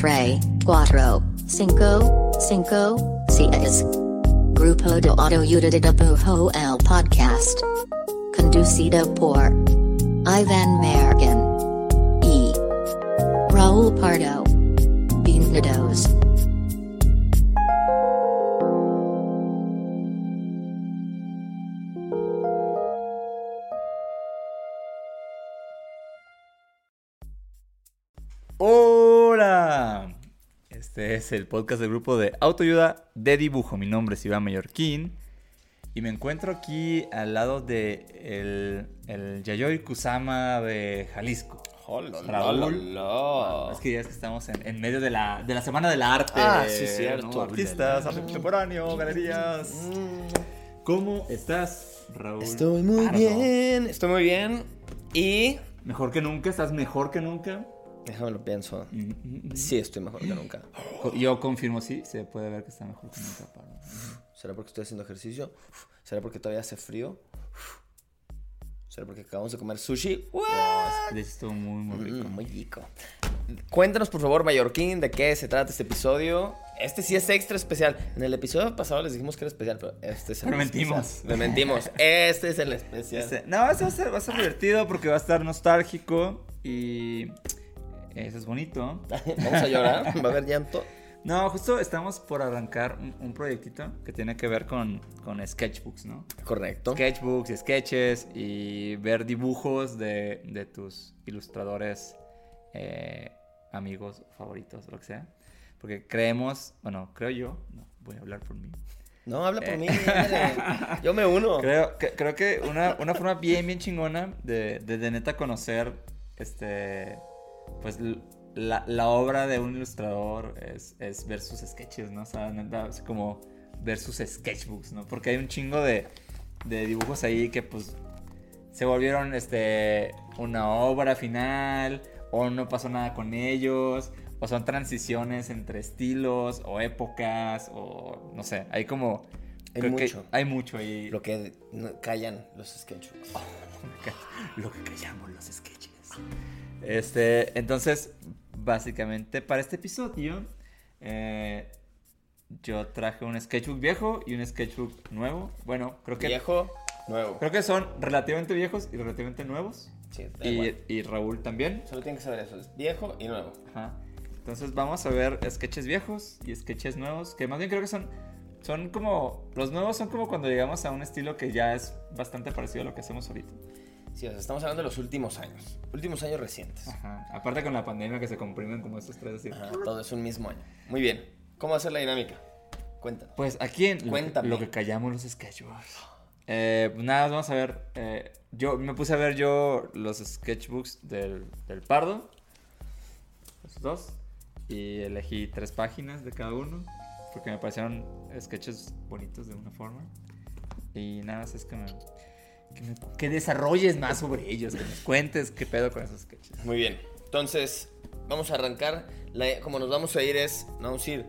Tre, cuatro, cinco, cinco, seis. Grupo de Autoayuda de Bujo el Podcast. Conducido por Ivan Mergen. E. Raúl Pardo. Bienvenidos. Este es el podcast del grupo de autoayuda de dibujo. Mi nombre es Iván Mallorquín y me encuentro aquí al lado de el, el Yayoi Kusama de Jalisco. Hola, Raúl. hola. Es que ya es que estamos en, en medio de la, de la Semana del Arte. Ah, sí, cierto. ¿no? Artistas, arte contemporáneo, galerías. ¿Cómo estás, Raúl? Estoy muy Pardo? bien, estoy muy bien. Y. Mejor que nunca, estás mejor que nunca. Déjame lo pienso. Mm, mm, mm. Sí, estoy mejor que nunca. Yo confirmo, sí, se puede ver que está mejor que nunca. ¿Será porque estoy haciendo ejercicio? ¿Será porque todavía hace frío? ¿Será porque acabamos de comer sushi? Hecho, estuvo muy, muy rico. Mm, muy rico. Cuéntanos, por favor, Mallorquín, de qué se trata este episodio. Este sí es extra especial. En el episodio pasado les dijimos que era especial, pero este es el Pero mentimos. Le mentimos. Este es el especial. Este, no, este va a, ser, va a ser divertido porque va a estar nostálgico y eso es bonito. Vamos a llorar. Va a haber llanto. No, justo estamos por arrancar un, un proyectito que tiene que ver con, con sketchbooks, ¿no? Correcto. Sketchbooks y sketches y ver dibujos de, de tus ilustradores, eh, amigos, favoritos, lo que sea. Porque creemos, bueno, creo yo, no, voy a hablar por mí. No, habla por mí. ándale. Yo me uno. Creo que, creo que una, una forma bien, bien chingona de, de, de neta conocer, este, pues, la, la obra de un ilustrador es, es ver sus sketches, ¿no? O sea, neta, es como ver sus sketchbooks, ¿no? Porque hay un chingo de, de dibujos ahí que, pues, se volvieron, este, una obra final, o no pasó nada con ellos, o son transiciones entre estilos, o épocas, o, no sé, hay como... Hay creo que mucho. hay mucho ahí. Lo que callan los sketchbooks. lo que callamos los sketches. Este, entonces, básicamente para este episodio, eh, yo traje un sketchbook viejo y un sketchbook nuevo. Bueno, creo que, Viejo, nuevo. creo que son relativamente viejos y relativamente nuevos. Sí, da igual. Y, y Raúl también. Solo tienen que saber eso. Es viejo y nuevo. Ajá. Entonces vamos a ver sketches viejos y sketches nuevos, que más bien creo que son, son como, los nuevos son como cuando llegamos a un estilo que ya es bastante parecido a lo que hacemos ahorita. Sí, o sea, estamos hablando de los últimos años. Últimos años recientes. Ajá. Aparte con la pandemia que se comprimen como estos tres así. Ajá, todo es un mismo año. Muy bien. ¿Cómo va a ser la dinámica? Cuéntanos. Pues aquí en lo que- Cuéntame. Lo, que callamos los sketchbooks. Eh, pues nada, vamos a ver. eh, yo me puse a ver yo los sketchbooks del, del Pardo. Los dos. Y elegí tres páginas de cada uno. Porque me parecieron sketches bonitos de una forma. Y nada más es que me, que me- que desarrolles más sobre ellos. Que nos cuentes qué pedo con esos sketches. Muy bien. Entonces, vamos a arrancar. La- como nos vamos a ir es, vamos a ir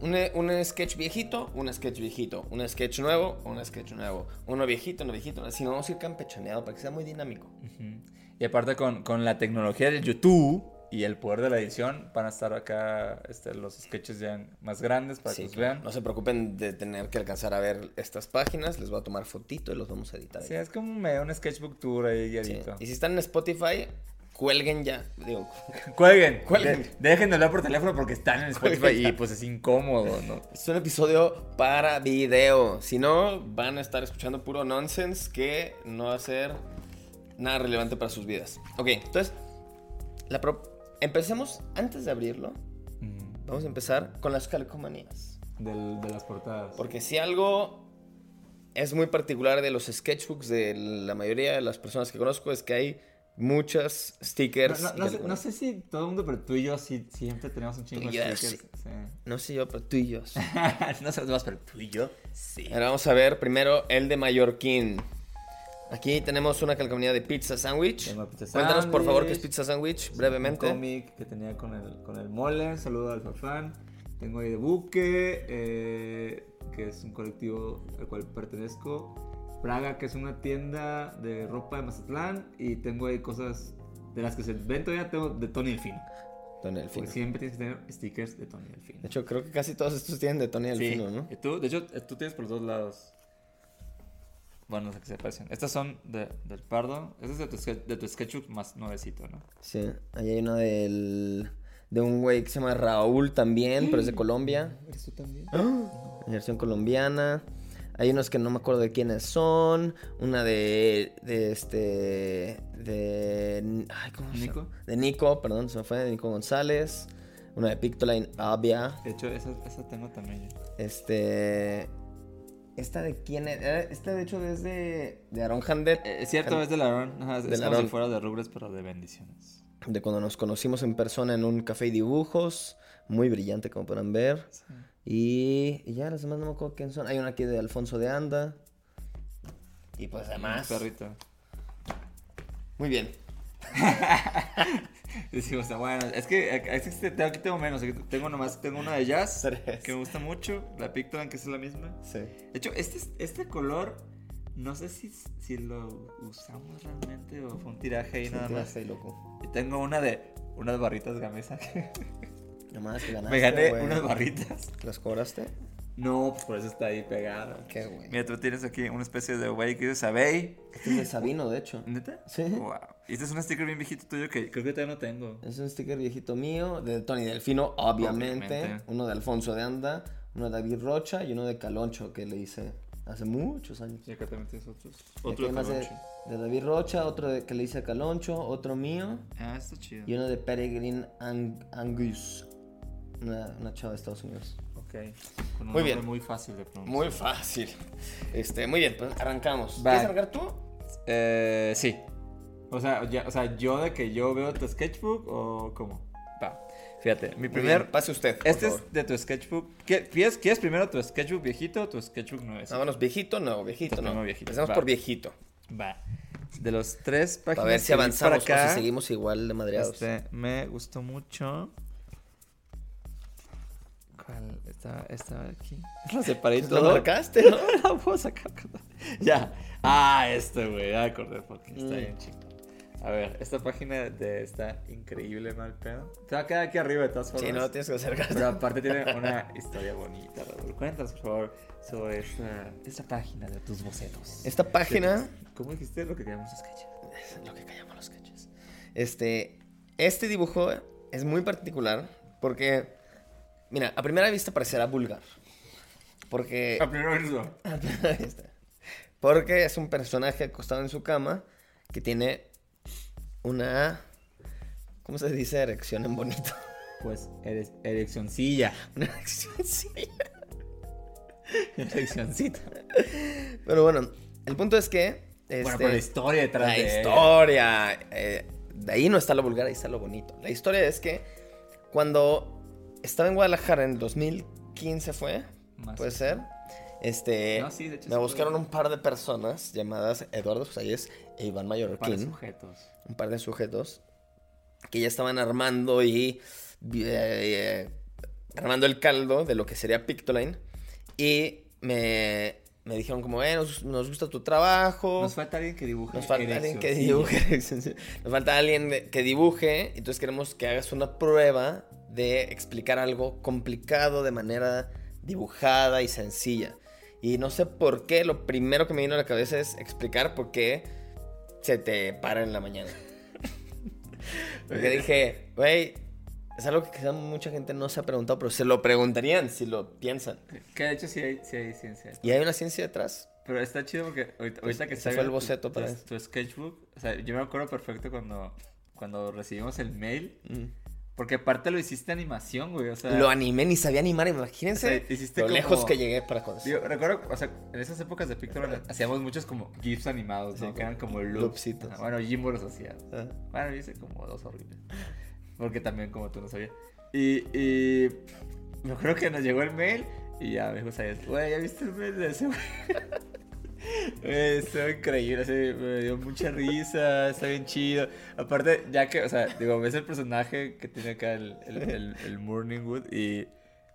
un, un sketch viejito, un sketch viejito, un sketch nuevo, un sketch nuevo, uno viejito, uno viejito. Así nos vamos a ir campechaneado para que sea muy dinámico. Y aparte con, con la tecnología del YouTube y el poder de la edición, van a estar acá este, los sketches ya más grandes para Sí, que los vean. No se preocupen de tener que alcanzar a ver estas páginas. Les voy a tomar fotito y los vamos a editar. ahí. Sí, es como medio un sketchbook tour ahí Sí. guiadito. Y si están en Spotify, cuelguen ya. Digo, Cuelguen, Cuelguen. De- dejen de hablar por teléfono porque están en Spotify Cuelguen ya. y pues es incómodo, ¿no? es un episodio para video. Si no, van a estar escuchando puro nonsense que no va a ser nada relevante para sus vidas. Ok, entonces, la pro- empecemos antes de abrirlo. Mm, Vamos a empezar con las calcomanías. del- de las portadas. Porque si algo es muy particular de los sketchbooks de la mayoría de las personas que conozco es que hay muchas stickers. No, no- no y sé, algunas- no sé si todo el mundo, pero tú y yo sí, siempre tenemos un chingo de stickers. Sí. No sé yo, pero tú y yo. sí. no sé los demás, pero tú y yo sí. Ahora vamos a ver primero el de Mallorquín. Aquí tenemos una calcomanía de pizza sandwich. Pizza Cuéntanos por favor qué es pizza sandwich, Un brevemente. cómic que tenía con el, con el mole. Saludo al Farfán. Tengo ahí de Buque, eh, que es un colectivo al cual pertenezco. Praga, que es una tienda de ropa de Mazatlán. Y tengo ahí cosas de las que se ven todavía. Tengo de Tony el Fino. Tony Delfino. Porque siempre tienes que tener stickers de Tony Delfino. De hecho, creo que casi todos estos tienen de Tony Sí. Delfino, ¿no? Y tú, de hecho, eh, tú tienes por los dos lados. Bueno, no sé qué se parecen. Estas son de, del Pardo. Este es de tu, ske- de tu sketchbook más nuevecito, ¿no? Sí, ahí hay una del... De un güey que se llama Raúl también, pero es de Colombia. ¿Eres tú también? Versión colombiana. Hay unos que no me acuerdo de quiénes son. Una de. de este. de. Ay, ¿cómo se ¿Nico? llama? De Nico, perdón, se me fue, de Nico González. Una de Pictoline Avia. De hecho, esa, esa tengo también yo. Este. Esta de quién era. Esta de hecho es de. de Aaron Handet. Eh, Es cierto, es de Larón. Ajá, es Del como si Aarón. fuera de Rubres, pero de bendiciones. De cuando nos conocimos en persona en un café y dibujos. Muy brillante, como podrán ver. Sí. Y, y ya, las demás no me acuerdo quién son. Hay una aquí de Alfonso de Anda. Y pues además. Un perrito. Muy bien. Decimos, bueno, es que eh, es que tengo- aquí tengo menos. Tengo nomás, tengo una de jazz Tres. que me gusta mucho. La Pictoline, que es la misma. Sí. De hecho, este, este color, no sé si, si lo usamos realmente o fue un tiraje ahí nada más. Ahí, loco. Y tengo una de unas barritas gamesa que Nomás que ganaste, me gané unas barritas. ¿Las cobraste? No, pues por eso está ahí pegada. Qué güey. Mira, tú tienes aquí una especie de güey que dice Sabey. Este es de Sabino, de hecho. ¿Neta? Sí. Wow. Y este es un sticker bien viejito tuyo que creo que todavía no tengo. Es un sticker viejito mío, de Tony Delfino, obviamente. Obviamente. Uno de Alfonso de Anda, uno de David Rocha y uno de Caloncho que le hice hace muchos años. Y acá también tienes otros. Otro de más de, Caloncho. de David Rocha, otro de- que le hice a Caloncho, otro mío Ah, está chido. y uno de Peregrine Ang- Angus. Una, una chava de Estados Unidos. Ok. Con un Muy bien. muy fácil de pronunciar. Muy fácil. Este, muy bien, pues arrancamos. Va. ¿Quieres arrancar tú? Eh, sí. O sea, ya, o sea, yo de que yo veo tu sketchbook o cómo. Va. Fíjate, mi Muy primer. bien, pase usted. por Este favor. es de tu sketchbook. ¿Qué- ¿Quieres, ¿Quieres primero tu sketchbook viejito o tu sketchbook nuevo? Vámonos, viejito, no, viejito, no. viejito, Empecemos va. por viejito. Va. De los tres páginas. Para ver si avanzamos para acá, o si seguimos igual de madreados. Este, me gustó mucho. ¿Cuál? Esta, esta de aquí. Lo separé y Lo todo. marcaste, ¿no? La puedo sacar. Ya. Ah, este, güey. Ya acordé porque está Mm. bien chico. A ver, esta página de está increíble, mal pedo. Te va a quedar aquí arriba de todas formas. Sí, no, tienes que acercarte. Pero aparte tiene una historia bonita, Raúl. Cuéntanos, por favor, sobre esta, esta página de tus bocetos. Esta página ¿Cómo dijiste lo que queríamos sketches? es lo que callamos los caches. Este, este dibujo es muy particular porque, mira, a primera vista parecerá vulgar. Porque, A primera vista. a primera vista. porque es un personaje acostado en su cama que tiene una, ¿cómo se dice erección en bonito? Pues eres ereccioncilla. Una erección, sí. Ereccioncita. Pero bueno, el punto es que, Bueno, este, pero la historia detrás La de ella. historia. eh, de ahí no está lo vulgar, ahí está lo bonito. La historia es que cuando estaba en Guadalajara en 2015 fue, Más puede ser. Este, No, sí, de hecho me sí buscaron un par de personas llamadas Eduardo Sayes e Iván Mallorquín, sujetos. un par de sujetos que ya estaban armando y eh, eh, armando el caldo de lo que sería Pictoline y me, me dijeron como, eh, nos, nos gusta tu trabajo. Nos falta alguien que dibuje. Nos falta alguien que dibuje. Nos falta alguien de- que dibuje. Entonces queremos que hagas una prueba de explicar algo complicado de manera dibujada y sencilla. Y no sé por qué, lo primero que me vino a la cabeza es explicar por qué se te para en la mañana. Porque dije, güey, es algo que quizá mucha gente no se ha preguntado, pero se lo preguntarían si lo piensan. Que de hecho sí hay, sí hay ciencia. Y hay una ciencia detrás. Pero está chido porque ahorita, ahorita que Ese salga fue el boceto tu, para tu, tu sketchbook, o sea, yo me acuerdo perfecto cuando, cuando recibimos el mail, Mm. Porque aparte lo hiciste animación, güey, o sea... Lo animé, ni sabía animar, imagínense O sea, hiciste lo como- lejos que llegué para con. Digo, recuerdo, o sea, en esas épocas de Pictoline hacíamos muchos como GIFs animados, ¿no? Sí, que eran como loops. Ajá, Bueno, Jimbo los hacía. Ah. Bueno, yo hice como dos horribles. Porque también como tú no sabías. Y, y me acuerdo que nos llegó el mail y ya me dijo, ¿sabes? Güey, ¿ya viste el mail de ese güey? Güey, Estuvo increíble, me dio mucha risa, está bien chido. Aparte, ya que, o sea, digo, ves el personaje que tiene acá el, el, el, el Morningwood y,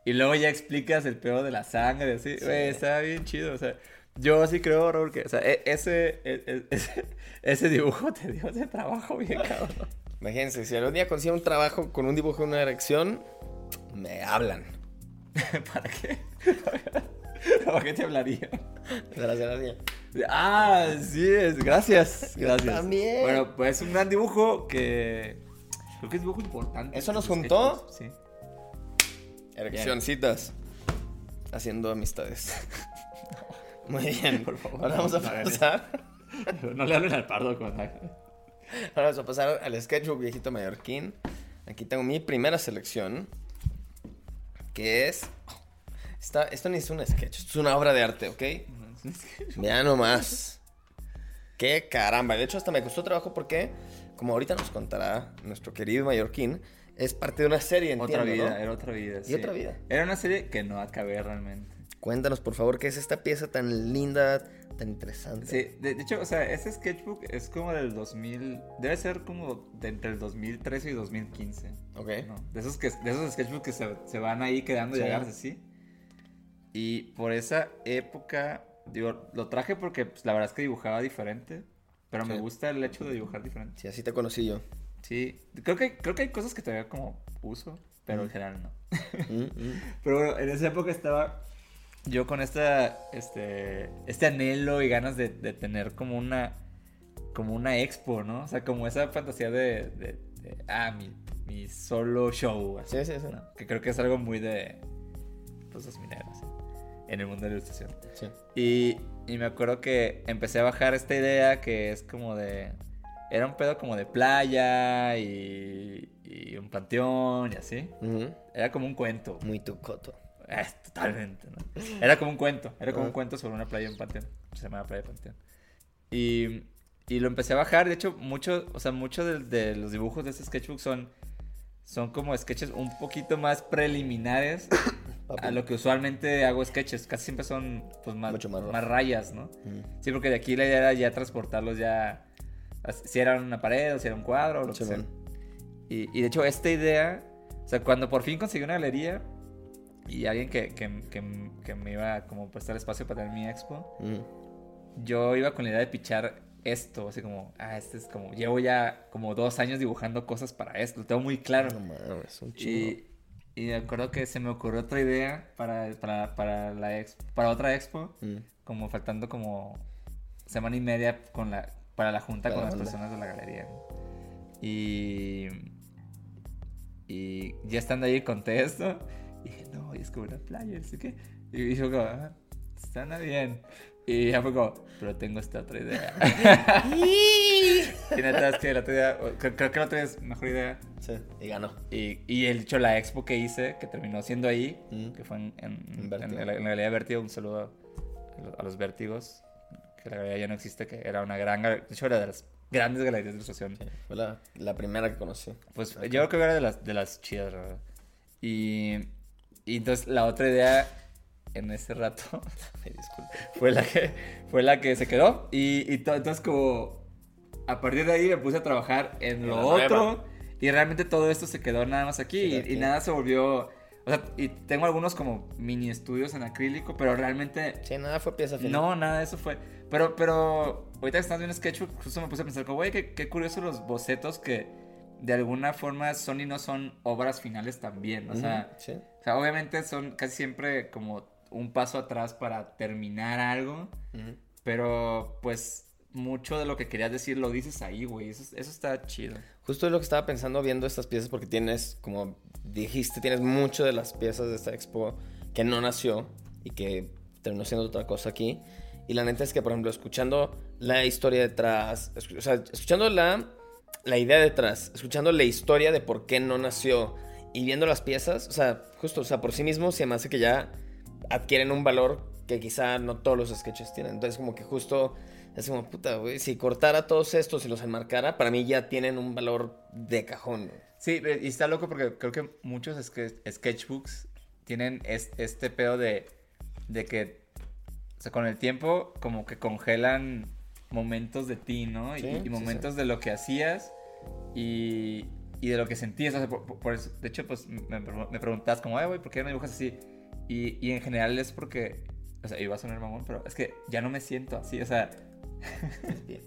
y luego ya explicas el peor de la sangre, así, güey, está bien chido, o sea, yo sí creo, Raúl, que, o sea, e- ese, e- e- ese, ese dibujo te dio ese trabajo bien cabrón. Imagínense, si algún día consigo un trabajo con un dibujo de una erección, me hablan. ¿Para qué? ¿Para qué te hablaría? Gracias, gracias. Ah, sí, es, gracias. Gracias. también. Bueno, pues es un gran dibujo que. Creo que es dibujo importante. ¿Eso nos juntó? Sí. Ereccioncitas. Haciendo amistades. Muy bien. Por favor, Ahora vamos a pasar. No le hablen al pardo cuando Ahora vamos a pasar al sketchbook viejito mallorquín. Aquí tengo mi primera selección. Que es. Esta, esto ni es un sketch, esto es una obra de arte, ¿ok? Ya nomás. Qué caramba. De hecho, hasta me costó trabajo porque, como ahorita nos contará nuestro querido mallorquín, es parte de una serie, entiendo, Otra vida, ¿no? era otra vida. Y otra vida. Era una serie que no acabé realmente. Cuéntanos, por favor, qué es esta pieza tan linda, tan interesante. Sí, de, de hecho, o sea, ese sketchbook es como del 2000. Debe ser como de entre el 2013 y 2015. Ok. ¿no? De esos, que, de esos sketchbooks que se, se van ahí quedando y Sí. agarrarse así. Y por esa época, digo, lo traje porque pues, la verdad es que dibujaba diferente. Pero me gusta el hecho de dibujar diferente. Sí, así te conocí yo. Sí, creo que, creo que hay cosas que todavía como uso, pero en Mm. general no. Mm, mm. Pero bueno, en esa época estaba yo con esta, este, este anhelo y ganas de, de tener como una, como una expo, ¿no? O sea, como esa fantasía de, de- de, ah, mi, mi solo show. así, Sí, sí, sí. ¿no? Que creo que es algo muy de, pues, los mineros. En el mundo de la ilustración. Sí. Y, y me acuerdo que empecé a bajar esta idea que es como de... Era un pedo como de playa y, y un panteón y así. Ujú. Era como un cuento. Muy tu coto. Eh, totalmente, ¿no? Era como un cuento, era como un Ah. cuento sobre una playa en Panteón. Se llamaba Playa de Panteón. Y, y lo empecé a bajar. De hecho, mucho, o sea, muchos de, de los dibujos de este sketchbook son, son como sketches un poquito más preliminares Papi. a lo que usualmente hago sketches. Casi siempre son pues, más, Mucho más más, rayas, ¿no? Ujú. Sí, porque de aquí la idea era ya transportarlos ya. Si era una pared o si era un cuadro o lo que sea. Y, y de hecho, esta idea, o sea, cuando por fin conseguí una galería y alguien que, que, que- que me iba a como prestar espacio para tener mi expo, Ujú. yo iba con la idea de pichar esto, así como, ah, este es como, llevo ya como dos años dibujando cosas para esto, lo tengo muy claro. No mames, un chingo. Y, y me acuerdo que se me ocurrió otra idea para, para, para, la ex- para otra expo, Mm. como faltando como semana y media con la, para la junta con la las personas de la galería. Y, y ya estando ahí conté esto. Y dije, no, es como una playa, sé qué. Y como, ah, suena bien. Y ya fue como, pero tengo esta otra idea. y neta, es que la otra idea, creo, creo que la otra es mejor idea. Sí, y ganó. Y, y el hecho, la expo que hice, que terminó siendo ahí, Mm. que fue en, en, En en la, en la galería Vértigo, un saludo a, los- a los Vértigos, que la galería ya no existe, que era una gran, de hecho era de las grandes galerías de ilustración. Sí, fue la, la primera que conocí. Pues Ok. yo creo que era de las, de las chidas, la verdad. Y, y entonces la otra idea en ese rato disculpe. fue la que, fue la que se quedó. Y, y to- entonces como a partir de ahí me puse a trabajar en lo otro. nueva. Y realmente todo esto se quedó nada más aquí. Y, nada se volvió... O sea, y tengo algunos como mini estudios en acrílico, pero realmente Sí, nada fue pieza final. no, nada de eso fue. Pero, pero, ahorita que estamos viendo Sketchbook, justo me puse a pensar, como, güey, qué, qué curioso los bocetos que de alguna forma son y no son obras finales también. O sea, Ujú, sí. o sea, obviamente son casi siempre como un paso atrás para terminar algo, pero pues mucho de lo que querías decir lo dices ahí, güey. Eso, eso está chido. Justo es lo que estaba pensando viendo estas piezas porque tienes, como dijiste, tienes mucho de las piezas de esta expo que no nació y que terminó siendo otra cosa aquí. Y la neta es que, por ejemplo, escuchando la historia detrás, o sea, escuchando la, la idea detrás, escuchando la historia de por qué no nació y viendo las piezas, o sea, justo, o sea, por sí mismo se me hace que ya adquieren un valor que quizá no todos los sketches tienen. Entonces, como que justo es como, puta, güey, si cortara todos estos y los enmarcara, para mí ya tienen un valor de cajón. güey. Sí, eh, y está loco porque creo que muchos ske- sketchbooks tienen es- este pedo de, de que, o sea, con el tiempo como que congelan momentos de ti, ¿no? Y, sí, momentos de lo que hacías y, y de lo que sentías. O sea, por, por- por eso, de hecho, pues me, me preguntas como, ay, güey, ¿por qué no dibujas así? Y, y en general es porque, o sea, iba a sonar mamón, pero es que ya no me siento así, o sea...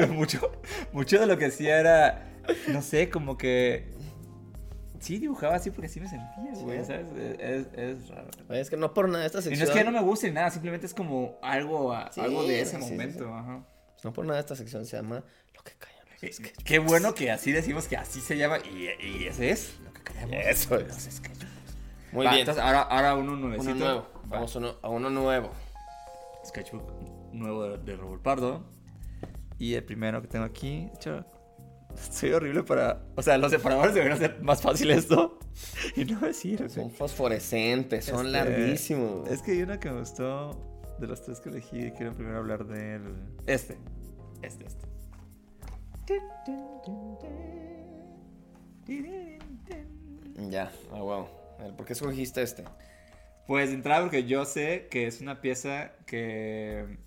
mucho, mucho de lo que hacía era, no sé, como que sí dibujaba así porque así me sentía, güey, Sí. ¿sabes? Es, es raro. Oye, es que no por nada esta Y sección. no es que no me guste ni nada, simplemente es como algo, a- Sí, algo de ese sí, momento, ajá. No por nada esta sección se llama Lo que callan los Eh. Qué bueno que así decimos que así se llama y, y ese es lo que queremos. Eso es. Los. Muy Va, bien. Entonces ahora, ahora uno nuevecito. uno nuevo. Va. Vamos uno- a uno nuevo. Sketchbook nuevo de, de Raúl Pardo. Y el primero que tengo aquí, de hecho, soy horrible para... O sea, los separadores deberían ser más fácil esto. Y no me sirve. Son fosforescentes, son Este, larguísimos. Es que hay una que me gustó de los tres que elegí. Quiero primero hablar del... Este. Este, este. Ya, ah, wow. ¿Por qué escogiste este? Pues de entrada porque yo sé que es una pieza que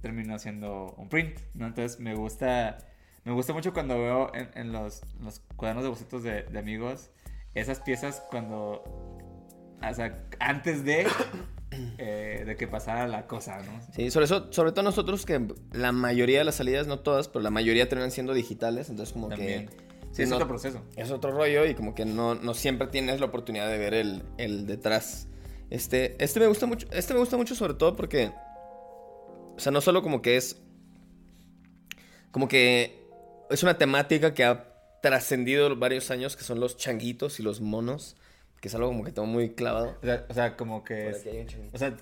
terminó siendo un print, ¿no? Entonces me gusta, me gusta mucho cuando veo en, en los, los cuadernos de bocetos de, de amigos esas piezas cuando, o sea, antes de, eh, de que pasara la cosa, ¿no? Sí, sobre, eso, sobre todo nosotros que la mayoría de las salidas, no todas, pero la mayoría terminan siendo digitales, entonces como También. que... Sí, es no- otro proceso. Es otro rollo y como que no, no siempre tienes la oportunidad de ver el, el detrás. Este, este me gusta mucho, este me gusta mucho sobre todo porque, o sea, no solo como que es, como que es una temática que ha trascendido varios años, que son los changuitos y los monos, que es algo como que tengo muy clavado. O sea, o sea, como que... Es- o sea,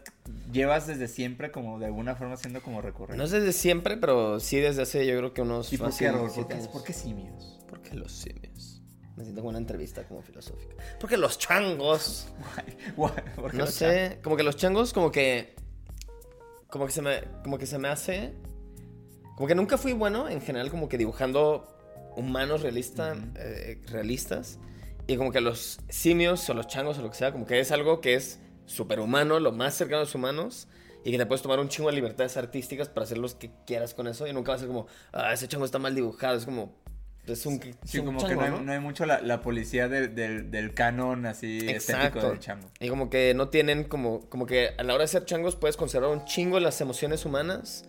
llevas desde siempre como de alguna forma siendo como recurrente. No es desde siempre, pero sí desde hace yo creo que unos... ¿Y por qué. ¿Por qué simios? ¿Por qué los simios? Me siento como una entrevista como filosófica. Porque los changos... ¿por qué No los sé, como que los changos como que como que se me como que se me hace como que nunca fui bueno en general como que dibujando humanos realistas Ujú. realistas y como que los simios o los changos o lo que sea como que es algo que es superhumano, lo más cercano a los humanos y que te puedes tomar un chingo de libertades artísticas para hacer los que quieras con eso y nunca va a ser como ah ese chango está mal dibujado, es como es un, es Sí, un como chango, que no hay, ¿no? no hay mucho la, la policía del, del, del canon así estético del chango. Y como que no tienen como, como que a la hora de ser changos puedes conservar un chingo las emociones humanas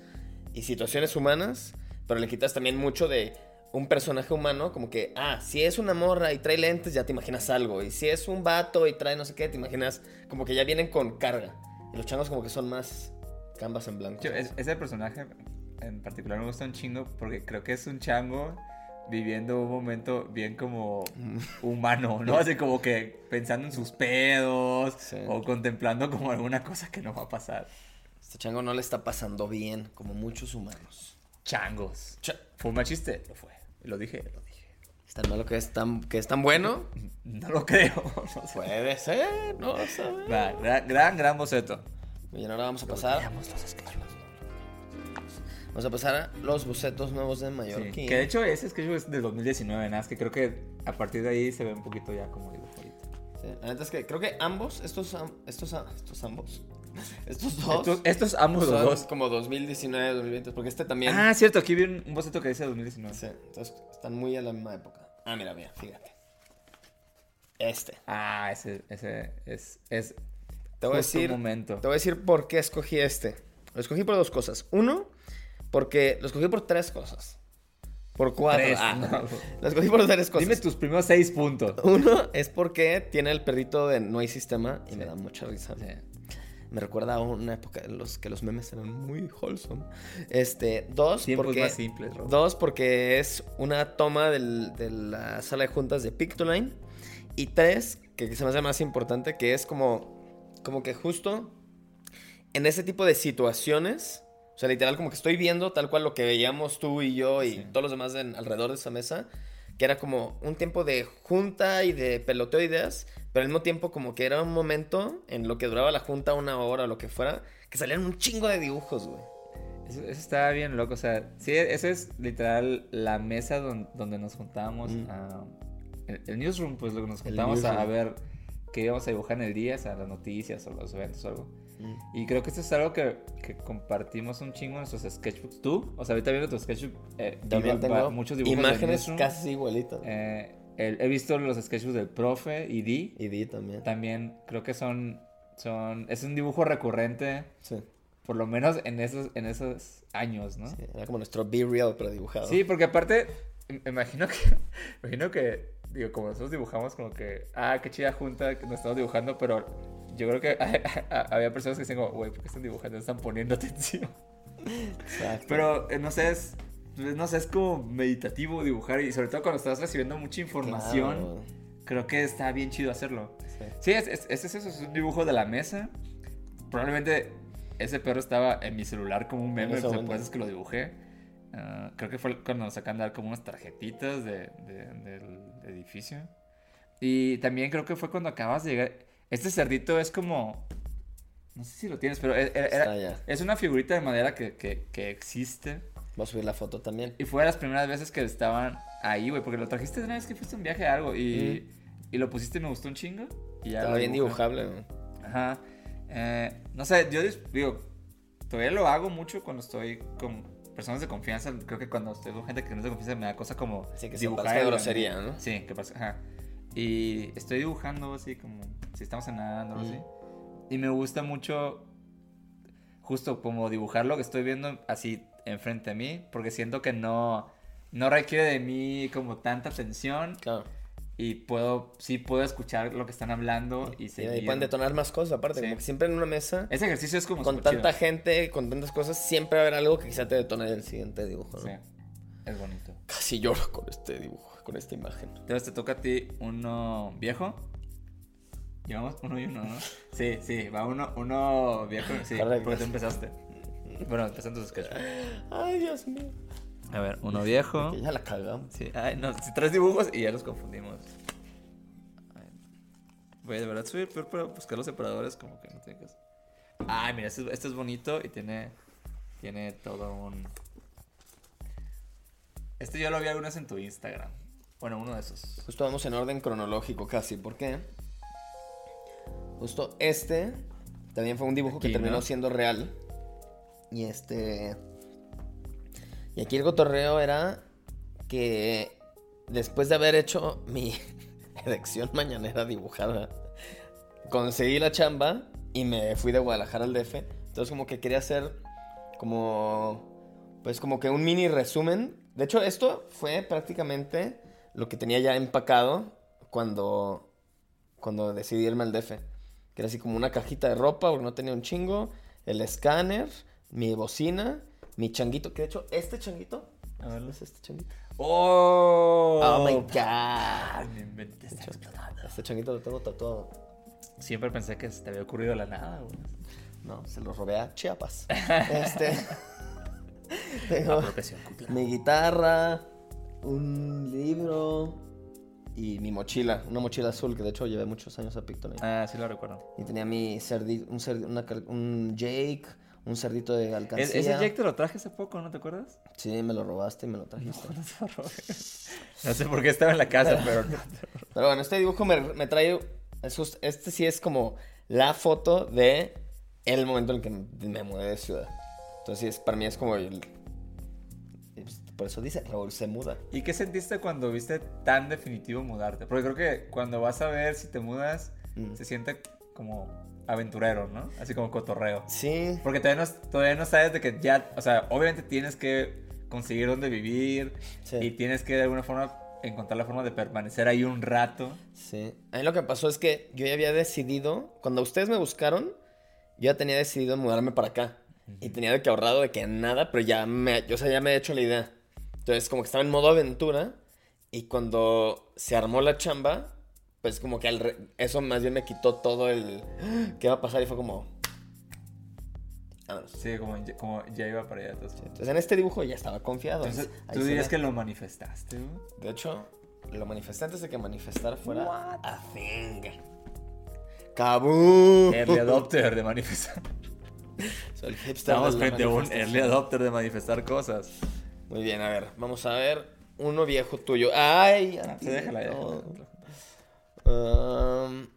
y situaciones humanas, pero le quitas también mucho de un personaje humano, como que, ah, si es una morra y trae lentes, ya te imaginas algo. Y si es un vato y trae no sé qué, te imaginas como que ya vienen con carga. Y los changos como que son más canvas en blanco. Yo, ¿sabes? es- ese personaje en particular me gusta un chingo porque creo que es un chango viviendo un momento bien como humano, ¿no? Así como que pensando en sus pedos Sí. o contemplando como alguna cosa que no va a pasar. Este chango no le está pasando bien, como muchos humanos. Changos. Cha- ¿Fue un mal chiste? Lo fue. Lo dije, lo dije. ¿Es tan malo que es tan, que es tan bueno? No lo creo. No sé. Puede ser, no lo sabemos. Gran, gran, gran boceto. Bien, ahora vamos a pasar. Vamos a pasar a los bocetos nuevos de Sí, Mallorquín. que de hecho ese sketch es de 2019, nada más que creo que a partir de ahí se ve un poquito ya como digo ahorita. Sí, la neta es que creo que ambos, estos, estos, estos ambos, estos dos, Estos, estos ambos los dos. como 2019, 2020, porque este también. Ah, cierto, aquí vi un, un boceto que dice 2019. Sí, entonces están muy a la misma época. Ah, mira, mira, fíjate. Este. Ah, ese, ese es, es Te voy a decir, momento. te voy a decir por qué escogí este. Lo escogí por dos cosas. Uno, porque lo escogí por tres cosas. Por cuatro. Tres, Ah, no. Lo escogí por tres cosas. Dime tus primeros seis puntos. Uno es porque tiene el perrito de No hay sistema y me da mucha risa. Sí. Me recuerda a una época en los que los memes eran muy wholesome. Este, dos, Tiempos porque, más simples, Rob. dos, porque es una toma del- de la sala de juntas de Pictoline. Y tres, que se me hace más importante, que es como, como que justo en ese tipo de situaciones, sea, literal como que estoy viendo tal cual lo que veíamos tú y yo y Sí. todos los demás en- alrededor de esa mesa, que era como un tiempo de junta y de peloteo de ideas, pero al mismo tiempo como que era un momento en lo que duraba la junta una hora o lo que fuera, que salían un chingo de dibujos, güey. Eso, eso estaba bien loco, o sea, sí, esa es literal la mesa don- donde nos juntábamos Mm. a... El, el newsroom, pues, lo que nos juntábamos a, a ver qué íbamos a dibujar en el día, o sea, las noticias o los eventos o algo. Mm. Y creo que esto es algo que, que compartimos un chingo en nuestros sketchbooks. Tú, o sea, ahorita viendo tu sketchbook, eh, También iba- tengo muchos dibujos imágenes casi igualitas. Eh, el- he visto los sketchbooks del profe y Di. y di también. También creo que son, son... Es un dibujo recurrente, Sí, por lo menos en esos, en esos años, ¿no? sí, Era como nuestro Be Real, pero dibujado. Sí, porque aparte, im- imagino que, imagino que, digo, como nosotros dibujamos como que, ah, qué chida junta que nos estamos dibujando, pero yo creo que había personas que decían como, güey, ¿por qué están dibujando? Están poniendo atención. Exacto. Pero, eh, no sé, es, pues, no sé, es como meditativo dibujar y sobre todo cuando estás recibiendo mucha información, Claro. creo que está bien chido hacerlo. Sí. Sí, es, es, es eso, es un dibujo de la mesa. Probablemente ese perro estaba en mi celular como un meme, después es que lo dibujé. Ah, creo que fue cuando nos sacan de dar como unas tarjetitas de- de- del edificio. Y también creo que fue cuando acabas de llegar. Este cerdito es como. No sé si lo tienes, pero e- era- era- ya. es una figurita de madera que, que- que existe. Voy a subir la foto también. Y fue de las primeras veces que estaban ahí, güey, porque lo trajiste de una vez que fuiste un viaje a algo y, y lo pusiste y me gustó un chingo. Y ya Estaba bien dibujable, ¿no? Ajá. Eh, no sé, yo digo, todavía lo hago mucho cuando estoy con personas de confianza. Creo que cuando estoy con gente que no es de confianza me da cosa como Así que se dibujar. parezca el- grosería, ¿no? Sí, que pasa. Ajá. Y estoy dibujando así como si estamos cenando o algo Mm. así. Y me gusta mucho justo como dibujar lo que estoy viendo así enfrente a mí, porque siento que no, no requiere de mí como tanta atención Claro. y puedo, sí puedo escuchar lo que están hablando y Y seguir. ahí pueden detonar más cosas, aparte. Sí. Como que siempre en una mesa, Ese ejercicio es como con tanta chido. gente, con tantas cosas, siempre va a haber algo que quizá te detone el siguiente dibujo, ¿no? Sí, es bonito. Casi lloro con este dibujo, con esta imagen. Entonces te toca a ti uno viejo. Llevamos uno y uno, ¿no? Sí, sí, va uno, uno viejo. Sí, Correcto. porque tú empezaste. Bueno, empezaste tus sketches. Ay, Dios mío. A ver, uno viejo. Que ya la cagamos. Sí, ay, no, tres dibujos y ya los confundimos. Ay. Voy de verdad subir peor para buscar los separadores como que no tengas. Ay, mira, este, este es bonito y tiene tiene todo un Este yo lo vi algunas en tu Instagram. Bueno, uno de esos. Justo vamos en orden cronológico casi. ¿Por qué? Justo este también fue un dibujo que terminó ¿no? siendo real. Y este. Y aquí el cotorreo era que después de haber hecho mi elección mañanera dibujada, conseguí la chamba y me fui de Guadalajara al DF. Entonces como que quería hacer como pues como que un mini resumen. De hecho, esto fue prácticamente lo que tenía ya empacado cuando cuando decidí irme al DF. Que era así como una cajita de ropa, porque no tenía un chingo, el escáner, mi bocina, mi changuito, que de hecho este changuito, A ver, ¿es este changuito? Oh, Oh, my god. Mente está explotando. Este changuito lo tengo tatuado. Siempre pensé que se te había ocurrido la nada, güey. No, se lo robé a Chiapas. este. tengo mi guitarra, un libro y mi mochila. Una mochila azul que de hecho llevé muchos años a Picton. Ah, sí lo recuerdo. Y tenía mi cerdito, un, cerdi- una un Jake, un cerdito de alcancía. Es- ese Jake te lo traje hace poco, ¿no te acuerdas? Sí, me lo robaste y me lo trajiste. No sé por qué estaba en la casa, pero no. Pero bueno, este dibujo me, me trae. este sí es como la foto de el momento en el que me mudé de ciudad. Entonces, para mí es como el. Por eso dice, Raúl se muda. ¿Y qué sentiste cuando viste tan definitivo mudarte? Porque creo que cuando vas a ver si te mudas, Mm. se siente como aventurero, ¿no? Así como cotorreo. Sí. Porque todavía no, todavía no sabes de que ya, o sea, obviamente tienes que conseguir dónde vivir Sí. y tienes que de alguna forma encontrar la forma de permanecer ahí un rato. Sí. A mí lo que pasó es que yo ya había decidido. Cuando ustedes me buscaron, yo ya tenía decidido mudarme para acá. Y tenía de que ahorrado de que nada, pero ya me, yo, o sea, ya me he hecho la idea. Entonces, como que estaba en modo aventura. Y cuando se armó la chamba, pues como que al re- eso más bien me quitó todo el. ¿Qué va a pasar? Y fue como. vámonos. Sí, como, ya- como ya iba para allá. Entonces, Entonces, en este dibujo ya estaba confiado. Entonces, tú dirías que lo manifestaste. De hecho, lo manifesté antes de que manifestar fuera. A thing. ¡Kaboom! Early adopter de manifestar. Soy el hipster Estamos frente a un early adopter de manifestar cosas. Muy bien, a ver, vamos a ver uno viejo tuyo. ¡Ay! Ah, ti, déjala, déjala. Um,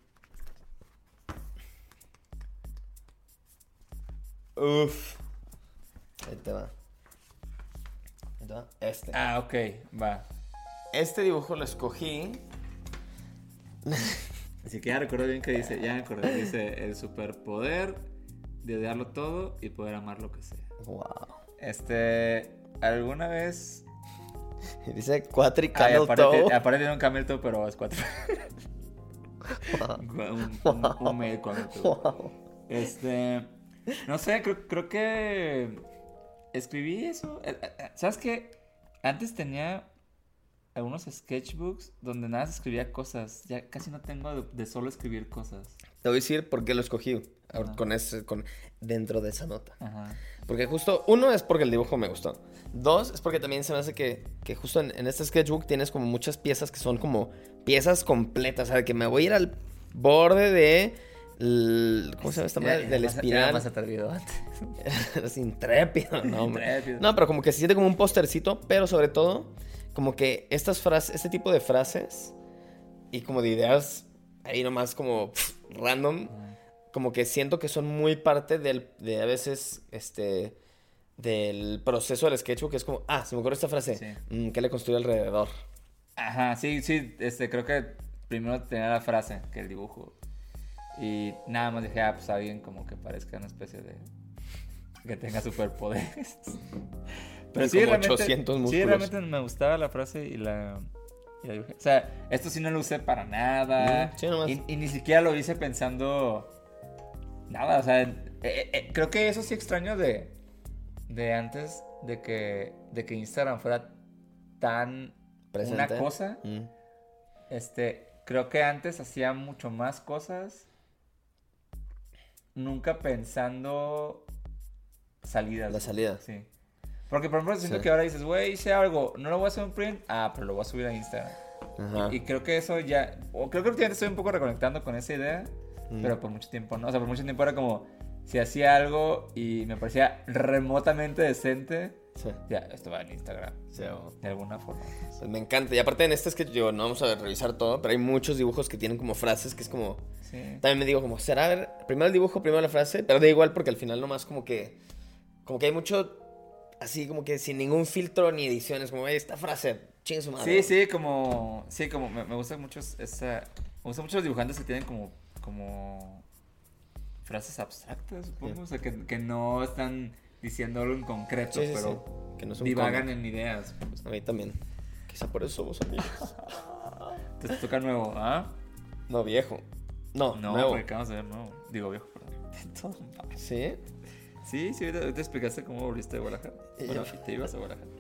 uf. Ahí te va. Ahí te va. Este. Ah, ok, va. Este dibujo lo escogí. Así que ya recuerdo bien que dice, ya me acordé, dice el superpoder de odiarlo todo y poder amar lo que sea. Wow. Este, ¿alguna vez dice Quatri Ay, Camel Toe. aparte tiene un camel toe, pero es cuatro. un, un, un male camel toe. Wow. Este. No sé, creo, creo que. Escribí eso. Eh, eh, eh, ¿Sabes qué? Antes tenía algunos sketchbooks donde nada se escribía cosas. Ya casi no tengo de, de solo escribir cosas. Te voy a decir por qué lo escogí ahora con ese, con, dentro de esa nota. Ajá. Porque justo, uno es porque el dibujo me gustó. Dos, es porque también se me hace que, que justo en, en este sketchbook tienes como muchas piezas que son como piezas completas. O sea, que me voy a ir al borde de... ¿Cómo se llama esta madre? Del espiral. más atrevido antes. Es intrépido, no. Intrépido. No, pero como que se siente como un postercito, pero sobre todo, como que estas frases, este tipo de frases y como de ideas ahí nomás como pf, random, como que siento que son muy parte del, de a veces, este, del proceso del sketchbook, que es como, ah, se me ocurrió esta frase, Sí. mm, ¿qué le construyo alrededor? Ajá, sí, sí, este, creo que primero tenía la frase que el dibujo. Y nada más dije, ah, pues alguien como que parezca una especie de... que tenga superpoderes. Pero sí, como realmente, 800 sí, músculos. realmente me gustaba la frase y la... y la. O sea, esto sí no lo usé para nada. Sí, nomás. y, y ni siquiera lo hice pensando nada. O sea, eh, eh, eh, creo que eso sí extraño de, de antes de que, de que Instagram fuera tan Presente. una cosa. Mm. Este, creo que antes hacía mucho más cosas. Nunca pensando salidas. La salida. Sí. Porque, por ejemplo, siento Sí. que ahora dices, güey, hice algo, no lo voy a hacer un print, ah, pero lo voy a subir a Instagram. Ajá. Y creo que eso ya, o creo que últimamente estoy un poco reconectando con esa idea, Mm. pero por mucho tiempo no. O sea, por mucho tiempo era como, si hacía algo y me parecía remotamente decente, Sí. ya, esto va en Instagram. Sí, o- De alguna forma. Pues me encanta. Y aparte en este sketch, digo, no vamos a revisar todo, pero hay muchos dibujos que tienen como frases que es como... Sí. También me digo como, será, a ver, primero el dibujo, primero la frase, pero da igual porque al final nomás como que... Como que hay mucho... Así como que sin ningún filtro ni ediciones, como, "Ey, esta frase, chingue su madre. Sí, sí, como. Sí, como me, me gusta mucho esa. Me gustan mucho los dibujantes que tienen como. Como. frases abstractas, supongo. Sí. O sea, que, que no están diciendo algo en concreto, Sí, sí, pero. Que no divagan cómic. en ideas. Pues, A mí también. Quizá por eso somos amigos. te toca nuevo, ¿ah? no, viejo. No, No, nuevo. porque acabamos de ver nuevo. Digo viejo, perdón. ¿Sí? Sí, sí, ahorita ahorita explicaste cómo volviste de Guadalajara. Y Bueno, te ibas a Guadalajara.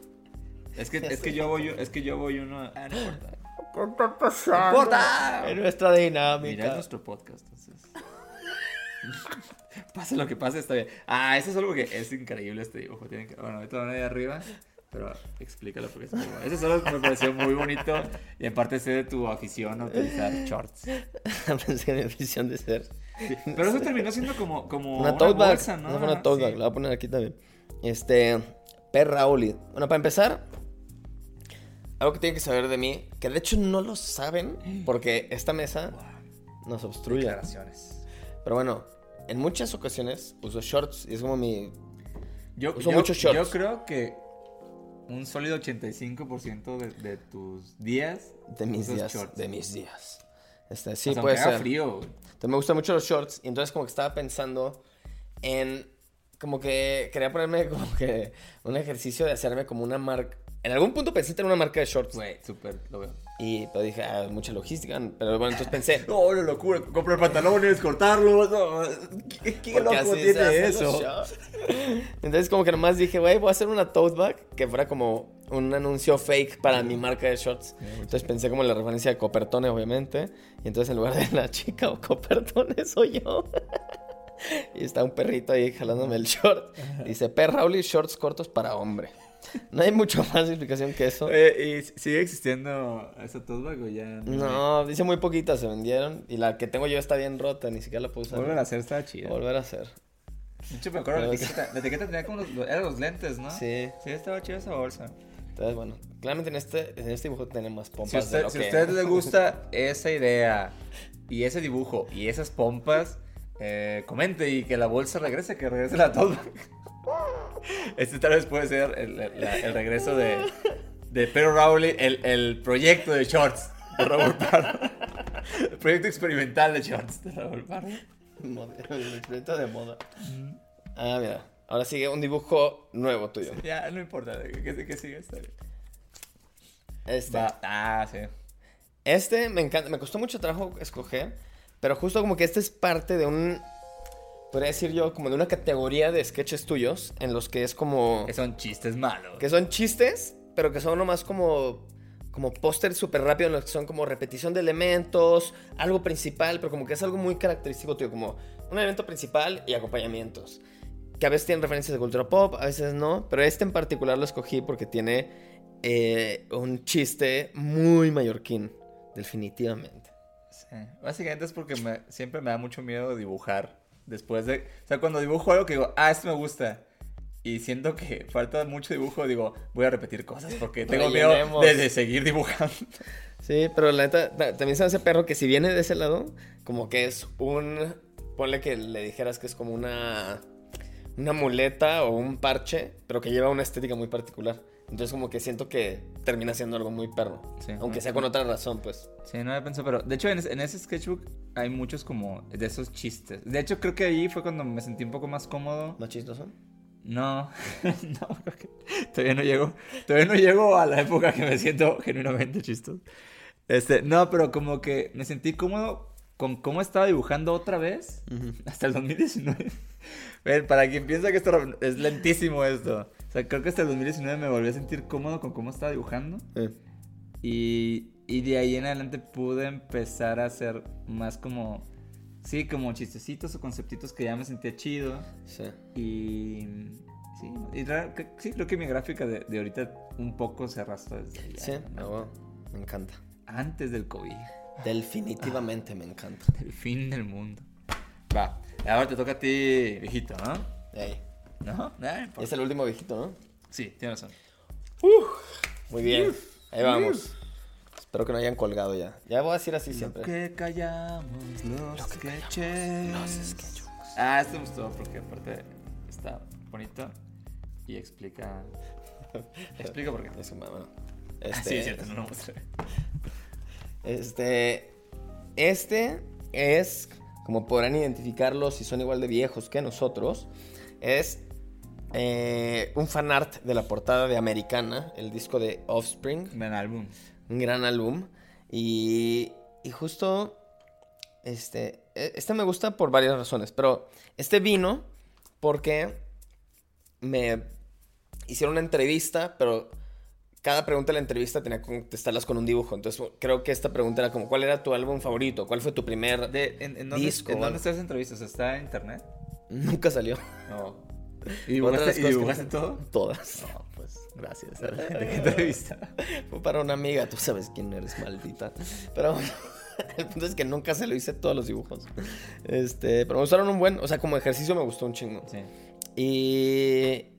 Es que, es que yo voy, es que yo voy uno. Ah, no importa. ¿Qué está pasando? importa! En nuestra dinámica. Mira, es nuestro podcast, entonces. pase lo que pase, está bien. Ah, eso es algo que es increíble este dibujo. Tienen que... Bueno, ahorita van ahí arriba, pero explícalo porque es muy bueno. Ese solo me pareció muy bonito y en parte sé de tu afición a utilizar shorts. Pensé en mi afición de ser. Sí, Pero eso terminó siendo como, como Una bag. bolsa, ¿no? Fue una tote sí. bag. La voy a poner aquí también. Este. Per Rauli. Bueno, para empezar. Algo que tienen que saber de mí. Que de hecho no lo saben. Porque esta mesa nos obstruye. Declaraciones. Pero bueno. En muchas ocasiones uso shorts. Y es como mi. Yo, Uso yo- muchos shorts. yo creo que un sólido 85% de, de tus días De mis días. shorts. De mis días. Este, sí, O sea, puede ser. frío. Entonces me gustan mucho los shorts. Y entonces como que estaba pensando en... Como que quería ponerme como que un ejercicio de hacerme como una marca... En algún punto pensé en tener una marca de shorts. Güey, súper, lo veo. Y pero dije, ah, mucha logística. Pero bueno, entonces pensé... No, la locura, comprar pantalones, cortarlos. No, ¿Qué, qué ¿por loco tiene eso? Entonces como que nomás dije, güey, voy a hacer una tote bag que fuera como un anuncio fake para mi marca de shorts. Entonces pensé como en la referencia de Copertone, obviamente. Y entonces en lugar de la chica o Copertone soy yo. y está un perrito ahí jalándome el short. Dice, Per Rauli, shorts cortos para hombre. No hay mucho más explicación que eso. Eh, ¿Y sigue existiendo esa tote bag o ya? No, dice muy poquitas se vendieron. Y la que tengo yo está bien rota, ni siquiera la puedo usar. Volver a hacer está chido. Volver a hacer. De hecho, me acuerdo la etiqueta. La etiqueta tenía como los, eran los lentes, ¿no? Sí. Sí, estaba chida esa bolsa. Entonces, bueno, claramente en este, en este dibujo tiene más Si pompas usted, de lo si que... a usted le gusta esa idea y ese dibujo y esas pompas, eh, comente y que la bolsa regrese, que regrese la tote bag. Este tal vez puede ser el, el- la- el regreso de, de Pedro Rowley, el, el proyecto de shorts de Raúl Pardo. El proyecto experimental de shorts de Pardo. El experimento de moda. Ah, mira. Ahora sigue un dibujo nuevo tuyo. Ya, no importa, que, que, está bien. Este. Va. Ah, sí. Este me encanta, me costó mucho trabajo escoger, pero justo como que este es parte de un, podría decir yo, como de una categoría de sketches tuyos en los que es como, Que son chistes malos. que son chistes, pero que son nomás como, como póster súper rápido en los que son como repetición de elementos, algo principal, pero como que es algo muy característico tuyo, como un elemento principal y acompañamientos. Que a veces tienen referencias de cultura pop, a veces no, pero este en particular lo escogí porque tiene eh, un chiste muy mallorquín, definitivamente. Sí. Básicamente es porque me- siempre me da mucho miedo dibujar. Después de. O sea, cuando dibujo algo que digo, ah, esto me gusta. Y siento que falta mucho dibujo, digo, voy a repetir cosas porque tengo miedo de, de seguir dibujando. Sí, pero la neta, ta- también se hace perro que si viene de ese lado, como que es un. Ponle que le dijeras que es como una. Una muleta o un parche, pero que lleva una estética muy particular. Entonces, como que siento que termina siendo algo muy perro. Sí. Aunque sea con otra razón, pues. Sí, no había pensado, pero de hecho en, ese- en ese sketchbook hay muchos como de esos chistes. De hecho creo que ahí fue cuando me sentí un poco más cómodo. ¿Más chistoso? No, no, creo que todavía no llego, todavía no llego a la época que me siento genuinamente chistoso. Este, no, pero como que me sentí cómodo con cómo estaba dibujando otra vez hasta el 2019. Ven, para quien piensa que esto es lentísimo esto. Sea, creo que hasta el 2019 me volví a sentir cómodo con cómo estaba dibujando. Eh. Y, y de ahí en adelante pude empezar a hacer más como, sí, como chistecitos o conceptitos que ya me sentía chido. Sí. Y sí, y ra- que- sí, creo que mi gráfica de, de ahorita un poco se arrastra desde allá, Sí, ¿no? me, encanta. Antes del COVID, Definitivamente me encanta. el fin del mundo. Va, ahora te toca a ti, viejito, ¿no? Ey. ¿No? Importa. Es el último viejito, ¿no? Sí, tienes razón. Muy bien. Ahí vamos. Espero que no hayan colgado ya. Ya voy a decir así Lo siempre. que callamos los que callamos sketches. los sketchbooks. Ah, este me gustó porque aparte está bonito y explica. explica por qué. Bueno. Ah, Este, sí, es cierto, no lo mostré. Este. Este es, como podrán identificarlo si son igual de viejos que nosotros, es eh, un fanart de la portada de Americana, el disco de Offspring, Ven álbum. un gran álbum. Y, y justo, este, e- este me gusta por varias razones, pero este vino porque me hicieron una entrevista, pero cada pregunta de la entrevista tenía que contestarlas con un dibujo. Entonces creo que esta pregunta era como, ¿cuál era tu álbum favorito? ¿Cuál fue tu primer...? De, ¿En, en dónde, Disco, ¿en dónde está esa entrevista? ¿Está en internet? Nunca salió. No. ¿Y dibujaste, ¿y que todo? Todas. No, pues gracias. ¿De qué entrevista? Fue para una amiga, tú sabes quién eres, maldita. Pero bueno, el punto es que nunca se lo hice todos los dibujos. Este, pero me gustaron un buen, o sea, como ejercicio me gustó un chingo. Sí. Y.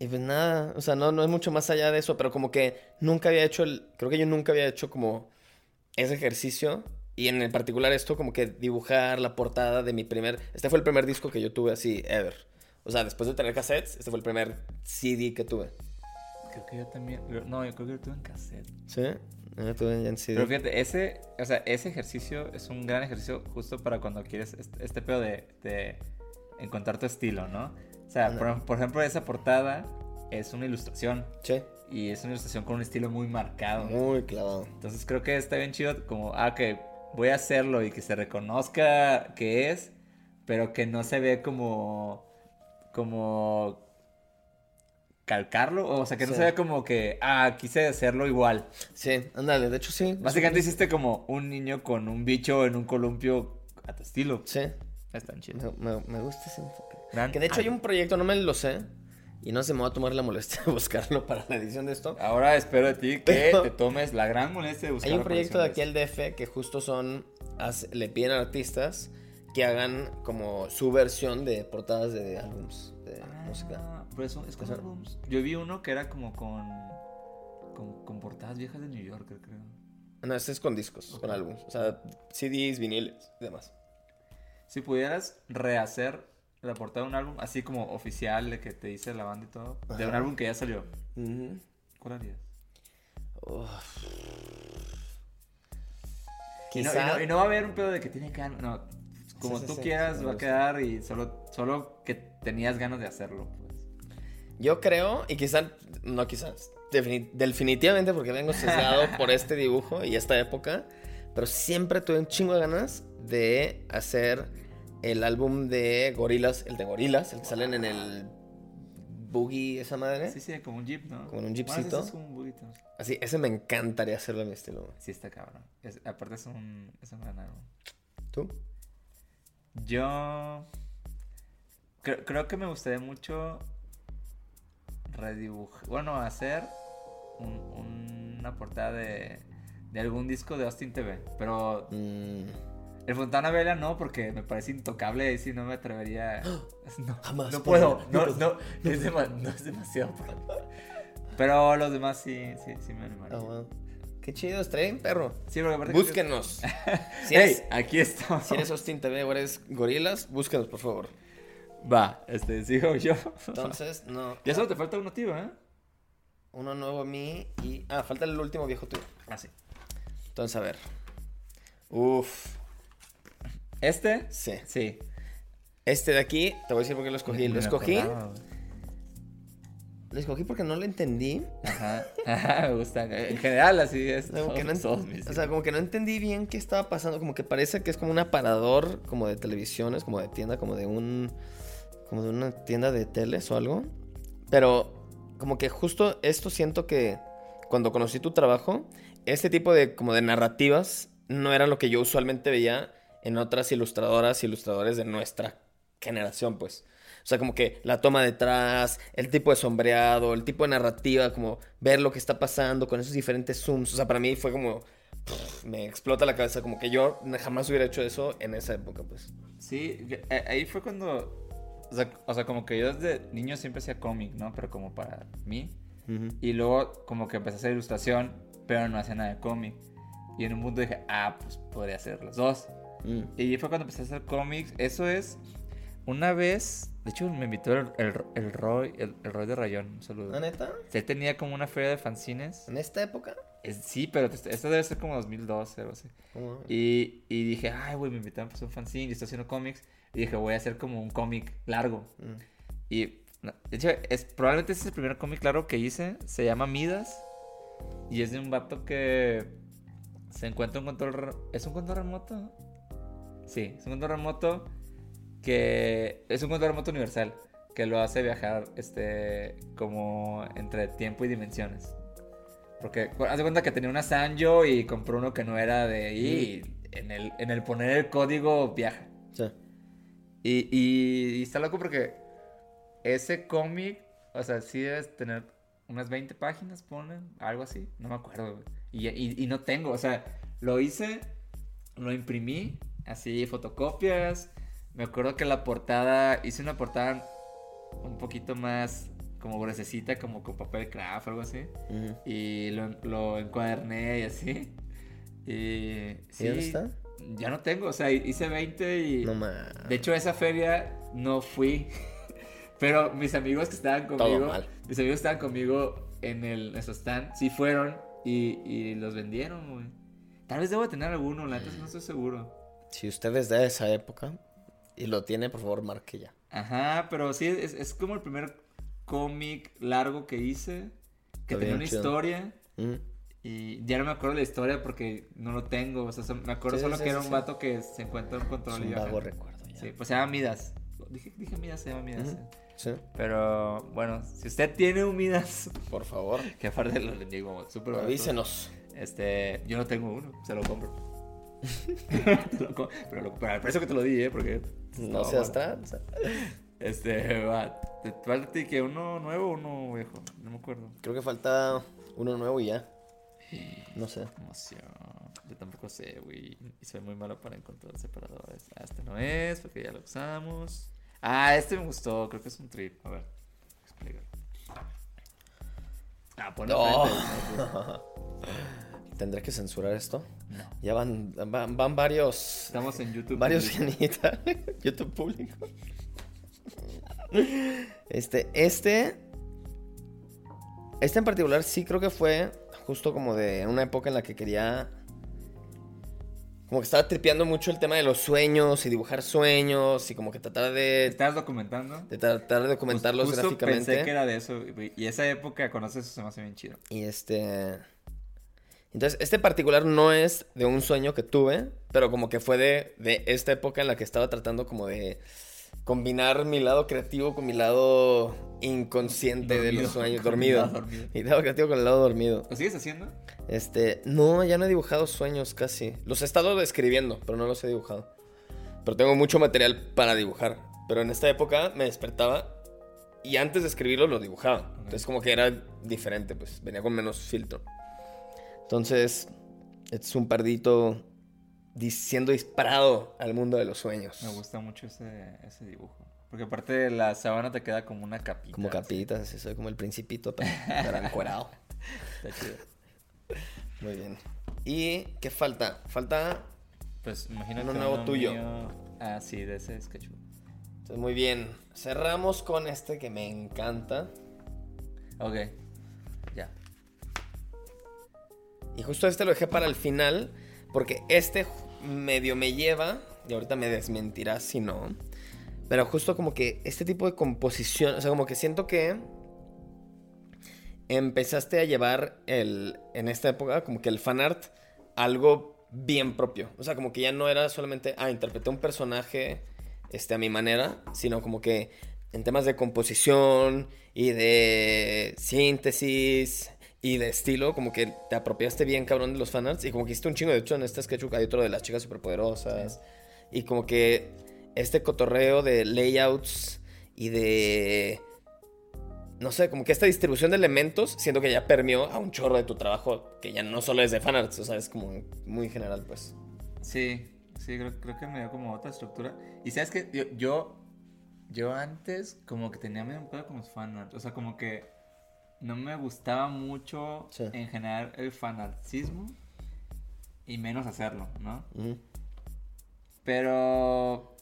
Y pues nada, o sea, no, no es mucho más allá de eso, pero como que nunca había hecho el. Creo que yo nunca había hecho como ese ejercicio. Y en el particular esto, como que dibujar la portada de mi primer. Este fue el primer disco que yo tuve así, ever. O sea, después de tener cassettes, este fue el primer CD que tuve. Creo que yo también. No, yo creo que lo tuve en cassette. ¿Sí? Yo tuve en CD. Pero fíjate, ese, o sea, ese ejercicio es un gran ejercicio justo para cuando quieres este, este pedo de, de encontrar tu estilo, ¿no? O sea, por, por ejemplo, esa portada es una ilustración Sí. y es una ilustración con un estilo muy marcado. Muy clavado. Entonces creo que está bien chido como, ah, que voy a hacerlo y que se reconozca que es, pero que no se ve como, como calcarlo, o sea, que no Sí. se ve como que, ah, quise hacerlo igual. Sí, ándale, de hecho sí. Básicamente hiciste como un niño con un bicho en un columpio a tu estilo. Sí, Es tan chido. me, me- me gusta ese enfoque. Gran- Que de hecho hay un proyecto, no me lo sé. Y no se me va a tomar la molestia de buscarlo para la edición de esto. Ahora espero de ti que te tomes la gran molestia de buscar Hay un proyecto de aquí al DF que justo son. le piden a artistas que hagan como su versión de portadas de álbums de Ah, música. Pero eso es con álbums. Yo vi uno que era como con, con, con portadas viejas de New York, creo. No, este es con discos, con álbums. O sea, CDs, viniles y demás. Si pudieras rehacer la portada de un álbum, así como oficial, de que te dice la banda y todo, de un álbum que ya salió, Ujú. ¿cuál harías? Uf. Y no, y, no, y no va a haber un pedo de que tiene ganas, no, como Sí, tú sí, quieras va a quedar y solo, solo que tenías ganas de hacerlo, pues. Yo creo, y quizás, no quizás, defini- definitivamente porque vengo sesgado por este dibujo y esta época, pero siempre tuve un chingo de ganas de hacer el álbum de Gorilas, el de Gorilas, el que salen en el Boogie, esa madre. Sí, sí, como un jeep, ¿no? Como un jeepcito. ese es como un buggy, ¿no? Así, ese me encantaría hacerlo a mi estilo. Sí, está cabrón. Es- aparte es un, es un gran álbum. ¿Tú? Yo creo, creo que me gustaría mucho redibujar, bueno, hacer un- una portada de, de algún disco de Austin TV, pero Mm, el Fontana Vela no, porque me parece intocable y si no me atrevería. No, Jamás no puedo, no no, no, es, dema- es demasiado. Pero los demás sí, sí, sí me animaría. ah. Qué chido, estrella, perro. Sí, porque Búsquenos. si, eres, aquí estamos. si eres Austin TV o eres Gorilas, búsquenos, por favor. Va, este, sigo yo. Entonces, no. Ya solo te falta uno, tío, ¿eh? Uno nuevo a mí y. Ah, falta el último viejo tuyo. Ah, sí. Entonces, a ver. Uf. ¿Este? Sí. Sí. Este de aquí, te voy a decir por qué lo escogí. Lo escogí. acordaba, Lo escogí porque no lo entendí. Ajá. Ajá, me gusta. En general, así es. Como que no o sea, como que no entendí bien qué estaba pasando. Como que parece que es como un aparador, como de televisiones, como de tienda, como de un. Como de una tienda de teles o algo. Pero, como que justo esto siento que cuando conocí tu trabajo, este tipo de como de narrativas no era lo que yo usualmente veía en otras ilustradoras, ilustradores de nuestra generación, pues. O sea, como que la toma detrás, el tipo de sombreado, el tipo de narrativa, como ver lo que está pasando con esos diferentes zooms. O sea, para mí fue como. pff, me explota la cabeza, como que yo jamás hubiera hecho eso en esa época, pues. Sí, eh, ahí fue cuando. O sea, o sea, como que yo desde niño siempre hacía cómic, ¿no? Pero como para mí. Y luego, como que empecé a hacer ilustración, pero no hacía nada de cómic. Y en un punto dije, ah, pues podría hacer los dos. Mm. Y fue cuando empecé a hacer cómics. Eso es. Una vez. De hecho, me invitó el, el, el Roy, el, el Roy de Rayón. Un saludo. ¿La neta? Él tenía como una feria de fanzines. ¿En esta época? Es- sí, pero esto debe ser como 2012 o así. ¿Cómo? Y, y dije, ay, güey, me invitaron pues, un fanzine y estoy haciendo cómics. Y dije, voy a hacer como un cómic largo. Mm. Y de hecho, es, probablemente ese es el primer cómic largo que hice. Se llama Midas. Y es de un vato que se encuentra un control. ¿Es un control remoto? Sí, es un control remoto que es un control remoto universal que lo hace viajar este como entre tiempo y dimensiones. Porque haz de cuenta que tenía una Sanjo y compró uno que no era de ahí. Y en el, en el poner el código viaja. Sí. Y, y- y está loco porque ese cómic, o sea, sí debes tener unas 20 páginas, ponen, algo así, no me acuerdo. Y, y- y no tengo, o sea, lo hice, lo imprimí, así, fotocopias. Me acuerdo que la portada, hice una portada un poquito más como gruesecita, como con papel craft o algo así. Ujú. Y lo, lo encuaderné y así. Y, sí, dónde está? Ya no tengo, o sea, hice 20 y... No más. De hecho, esa feria no fui. Pero mis amigos que estaban conmigo. mal. Mis amigos que estaban conmigo en el en su stand. Sí fueron y, y los vendieron, güey. Tal vez debo de tener alguno, la neta no estoy seguro. Si usted es de esa época y lo tiene, por favor, marque ya. Ajá, pero sí, es, es como el primer cómic largo que hice. Que tenía una chido. historia. Mm. Y ya no me acuerdo la historia porque no lo tengo. O sea, me acuerdo Sí, solo sí, que sí, era un vato que se encuentra Es control y un vago recuerdo ya. Sí, pues se llama Midas. Dije, dije Midas, se llama Midas. Sí. Pero bueno, si usted tiene un Midas, Por favor, que aparte lo digo súper avísenos. Este, yo no tengo uno, se lo compro. Pero, lo- pero al precio que te lo di, ¿eh? Porque. No estaba seas barato. tranza. Este, va. ¿Te que uno nuevo o uno viejo? No me acuerdo. Creo que falta uno nuevo y ya. No sé. Emoción. Yo tampoco sé, güey. Y soy muy malo para encontrar separadores. Ah, este no es, porque ya lo usamos. Ah, este me gustó. Creo que es un trip. A ver, explica. Ah, ponlo No. frente. ¿Tendré que censurar esto? No. Ya van, van, van varios. Estamos en YouTube. Varios genitas. YouTube público. Este, este. Este en particular sí creo que fue justo como de una época en la que quería como que estaba tripeando mucho el tema de los sueños y dibujar sueños y como que tratar de, ¿Estás documentando? de tratar de documentarlos Justo gráficamente. Pensé que era de eso, y esa época conoces eso se me hace bien chido. Y este. Entonces, este particular no es de un sueño que tuve, pero como que fue de, de esta época en la que estaba tratando como de combinar mi lado creativo con mi lado inconsciente de Dormido. los sueños. Dormido. lado dormido. Mi lado creativo con el lado dormido. ¿Lo sigues haciendo? Este, no, ya no he dibujado sueños casi. Los he estado describiendo, pero no los he dibujado. Pero tengo mucho material para dibujar. Pero en esta época me despertaba y antes de escribirlo lo dibujaba. Entonces como que era diferente, pues venía con menos filtro. Entonces, es un pardito siendo disparado al mundo de los sueños. Me gusta mucho ese, ese dibujo. Porque aparte la sábana te queda como una capita. Como así. capitas, así soy como el principito, pero, pero encuerado. Está chido. Muy bien. ¿Y qué falta? Falta Pues imagínate Uno nuevo tuyo. mío. Ah, sí, de ese sketchbook. Entonces, muy bien. Cerramos con este que me encanta. Ok. Y justo este lo dejé para el final. Porque este medio me lleva. Y ahorita me desmentirás si no. Pero justo como que este tipo de composición. O sea, como que siento que. Empezaste a llevar el. En esta época, como que el fanart. Algo bien propio. O sea, como que ya no era solamente. Ah, interpreté un personaje. Este, a mi manera. Sino como que. En temas de composición. Y de síntesis y de estilo, como que te apropiaste bien, cabrón, de los fanarts. Y como que hiciste un chingo. De hecho, en este sketchbook hay otro de las chicas superpoderosas. Y como que este cotorreo de layouts y de. No sé, como que esta distribución de elementos, siento que ya permeó a un chorro de tu trabajo, que ya no solo es de fanarts, o sea, es como muy general, pues. Sí, sí, creo, creo que me dio como otra estructura. Y sabes que yo, yo, antes como que tenía medio un pedo con los fanart. O sea, como que no me gustaba mucho Sí. en general el fanartismo y menos hacerlo, ¿no? Pero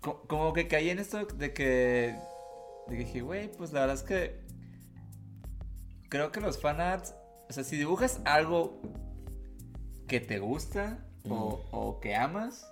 co- como que caí en esto de que, de que dije, güey, pues la verdad es que creo que los fanarts, o sea, si dibujas algo que te gusta o, o que amas,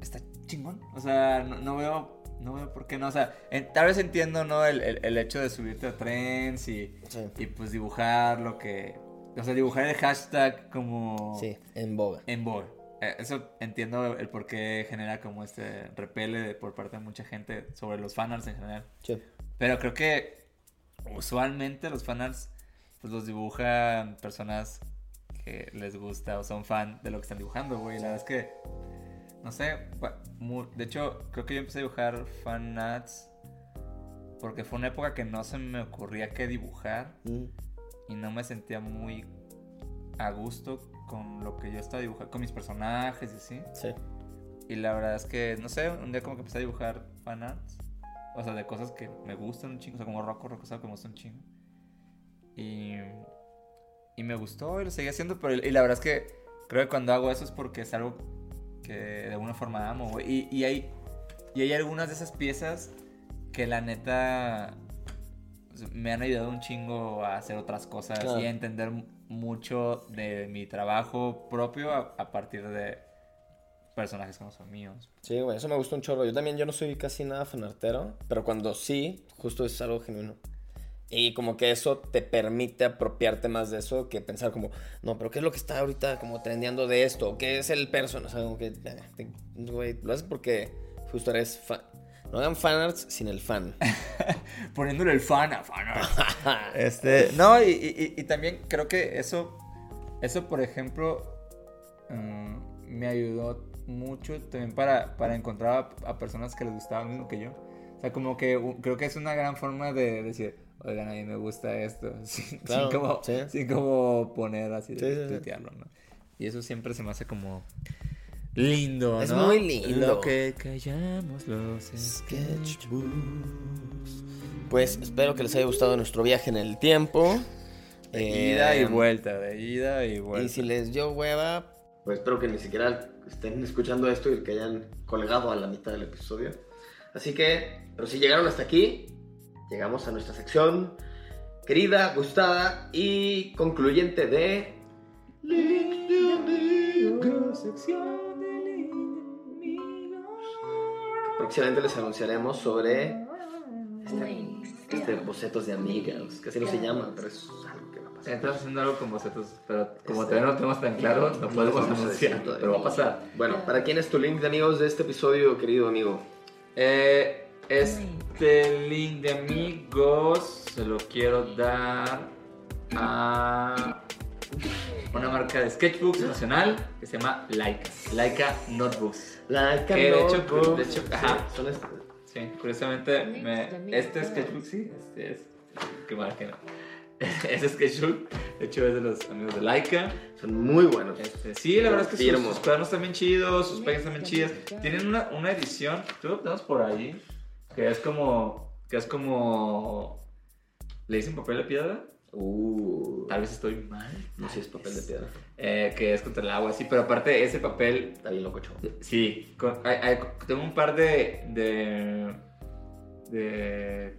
está chingón. O sea, no, no veo, no veo por qué no. O sea, en- tal vez entiendo, ¿no? El, el- el hecho de subirte a trends y, Sí. y pues dibujar lo que... O sea, dibujar el hashtag como Sí, en boga. en board. Eh, Eso entiendo el por qué genera como este repele de- por parte de mucha gente sobre los fanarts en general. Sí. Pero creo que usualmente los fanarts pues los dibujan personas que les gusta o son fan de lo que están dibujando, güey. La verdad es que, no sé, de hecho creo que yo empecé a dibujar fanarts porque fue una época que no se me ocurría qué dibujar y no me sentía muy a gusto con lo que yo estaba dibujando, con mis personajes y así. Sí. Y la verdad es que, no sé, un día como que empecé a dibujar fanarts. O sea, de cosas que me gustan un chingo. O sea, como Rocco, Rocco que me gusta un chingo. Y, y me gustó y lo seguí haciendo. Pero, y la verdad es que creo que cuando hago eso es porque es algo que de alguna forma amo. güey. Y, y, hay, y hay algunas de esas piezas que la neta me han ayudado un chingo a hacer otras cosas Claro. y a entender mucho de mi trabajo propio a, a partir de personajes como son míos. Sí, güey, eso me gusta un chorro. Yo también, yo no soy casi nada fanartero, pero cuando sí, justo es algo genuino. Y como que eso te permite apropiarte más de eso que pensar como, no, pero ¿qué es lo que está ahorita como trendeando de esto? ¿Qué es el personaje? O sea, como que, te- güey, lo haces porque justo eres fan. No hagan fanarts sin el fan. Poniéndole el fan a fan. este, no, y, y- y también creo que eso, eso por ejemplo, mm, me ayudó mucho también para, para encontrar a, a personas que les gustaba lo mismo que yo. O sea, como que creo que es una gran forma de decir, oigan, a mí me gusta esto, sin, Claro, sin como, sí. sin como poner así, de Sí, tuitearlo, ¿no? Y eso siempre se me hace como lindo, Es ¿no? muy lindo. Lo que callamos los Sketchbooks. Pues espero que les haya gustado nuestro viaje en el tiempo. De ida y Eh, vuelta, de ida y vuelta. Y si les dio hueva, pues espero que ni siquiera estén escuchando esto y que hayan colgado a la mitad del episodio. Así que, pero si llegaron hasta aquí, llegamos a nuestra sección querida, gustada y concluyente de... Sección de Link Próximamente les anunciaremos sobre este, este bocetos de amigas, que así no se llama, pero es algo que va a pasar. Estamos haciendo algo con bocetos, pero como Este- todavía no lo tenemos tan claro, no podemos anunciar, pero va a pasar. Bueno, ¿para quién es tu link de amigos de este episodio, querido amigo? Eh, este link de amigos se lo quiero dar a una marca de sketchbooks nacional que se llama Laika. Laika Notebooks. La Que de hecho, de hecho, Sí, ajá. son este- Sí, curiosamente, me- este sketchbook sí, este es. Qué mal que no. Ese sketchbook, de hecho, es de los amigos de Laika. son muy buenos. Este, sí, la verdad es que sus, sus cuadernos están bien chidos, sus páginas están bien chidas. Tienen una, una edición, tú lo tenemos por ahí, que es como, que es como, ¿le dicen papel de piedra? Uh, Tal vez estoy mal. no sé si es papel de piedra. Eh, que es contra el agua, sí, pero aparte ese papel, Está bien loco, sí, con- hay- hay- tengo un par de, de, de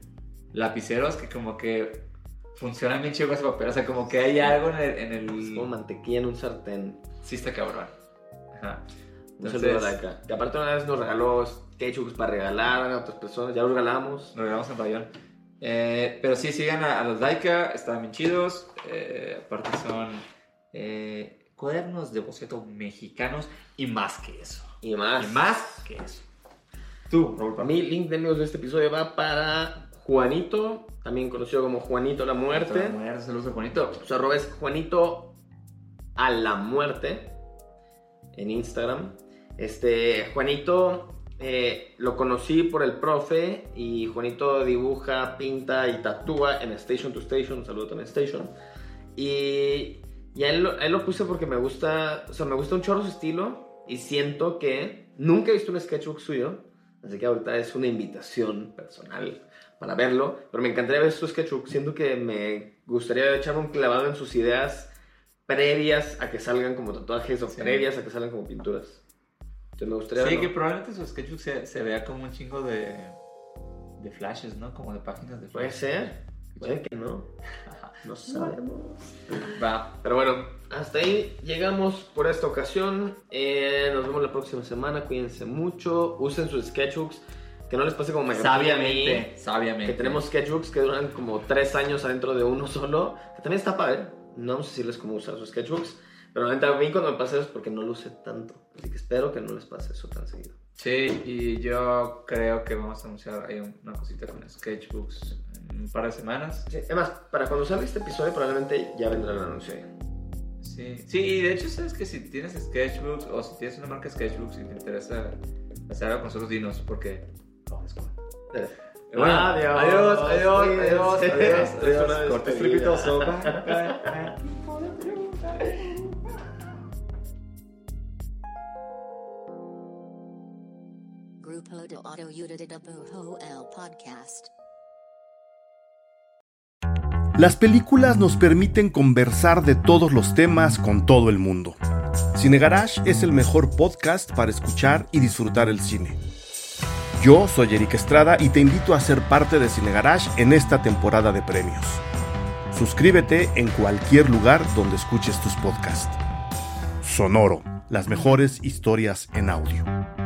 lapiceros que como que funcionan bien chido ese papel, o sea, como que hay algo en el... En el Es como mantequilla en un sartén. Sí está cabrón. Ajá. Un Entonces, saludo a. Que aparte una vez nos regaló sketchbooks para regalar a otras personas. Ya los regalamos. Nos regalamos en Bayón. Eh, pero sí, sigan a, a los Laika, están bien chidos. Eh, aparte son eh, cuadernos de boceto mexicanos y más que eso. Y más. Y más que eso. Tú, Raúl, para Mi link de amigos de este episodio va para Juanito, también conocido como Juanito la Muerte. Muerte. Saludos, bonito. Su arroba es Juanito a la Muerte en Instagram. Este, Juanito eh, lo conocí por el profe y Juanito dibuja, pinta y tatúa en Station to Station. Saludo también Station. Y, y a, él, lo- a él lo puse porque me gusta, o sea, me gusta un chorro su estilo y siento que nunca he visto un sketchbook suyo. Así que ahorita es una invitación personal para verlo. Pero me encantaría ver su sketchbook. Siento que me gustaría echarme un clavado en sus ideas previas a que salgan como tatuajes o Sí. previas a que salgan como pinturas. Entonces me gustaría Sí, verlo. que probablemente su sketchbook se, se vea como un chingo de, de flashes, ¿no? Como de páginas de Puede flashes. ser, puede que no. No sabemos. Va. Pero bueno, hasta ahí llegamos por esta ocasión. Eh, nos vemos la próxima semana. Cuídense mucho. Usen sus sketchbooks. Que no les pase como me pasó a mí, Sabiamente, sabiamente. Que tenemos sketchbooks que duran como tres años adentro de uno solo. Que también está padre. No vamos a decirles cómo usar sus sketchbooks. Pero a mí cuando me pasa eso es porque no lo usé tanto. Así que espero que no les pase eso tan seguido. Sí, y yo creo que vamos a anunciar ahí una cosita con sketchbooks en un par de semanas. Sí, además, para cuando salga este episodio probablemente ya vendrá el anuncio ahí. Sí, sí, y de hecho, sabes que si tienes sketchbooks o si tienes una marca sketchbooks y te interesa hacer algo con nosotros, dinos, porque. vamos, con- Eh, Bueno, Adiós. adiós, adiós, adiós, adiós, Es adiós. una Las películas nos permiten conversar de todos los temas con todo el mundo. Cine Garage es el mejor podcast para escuchar y disfrutar el cine. Yo soy Eric Estrada y te invito a ser parte de Cine Garage en esta temporada de premios. Suscríbete en cualquier lugar donde escuches tus podcasts. Sonoro, las mejores historias en audio.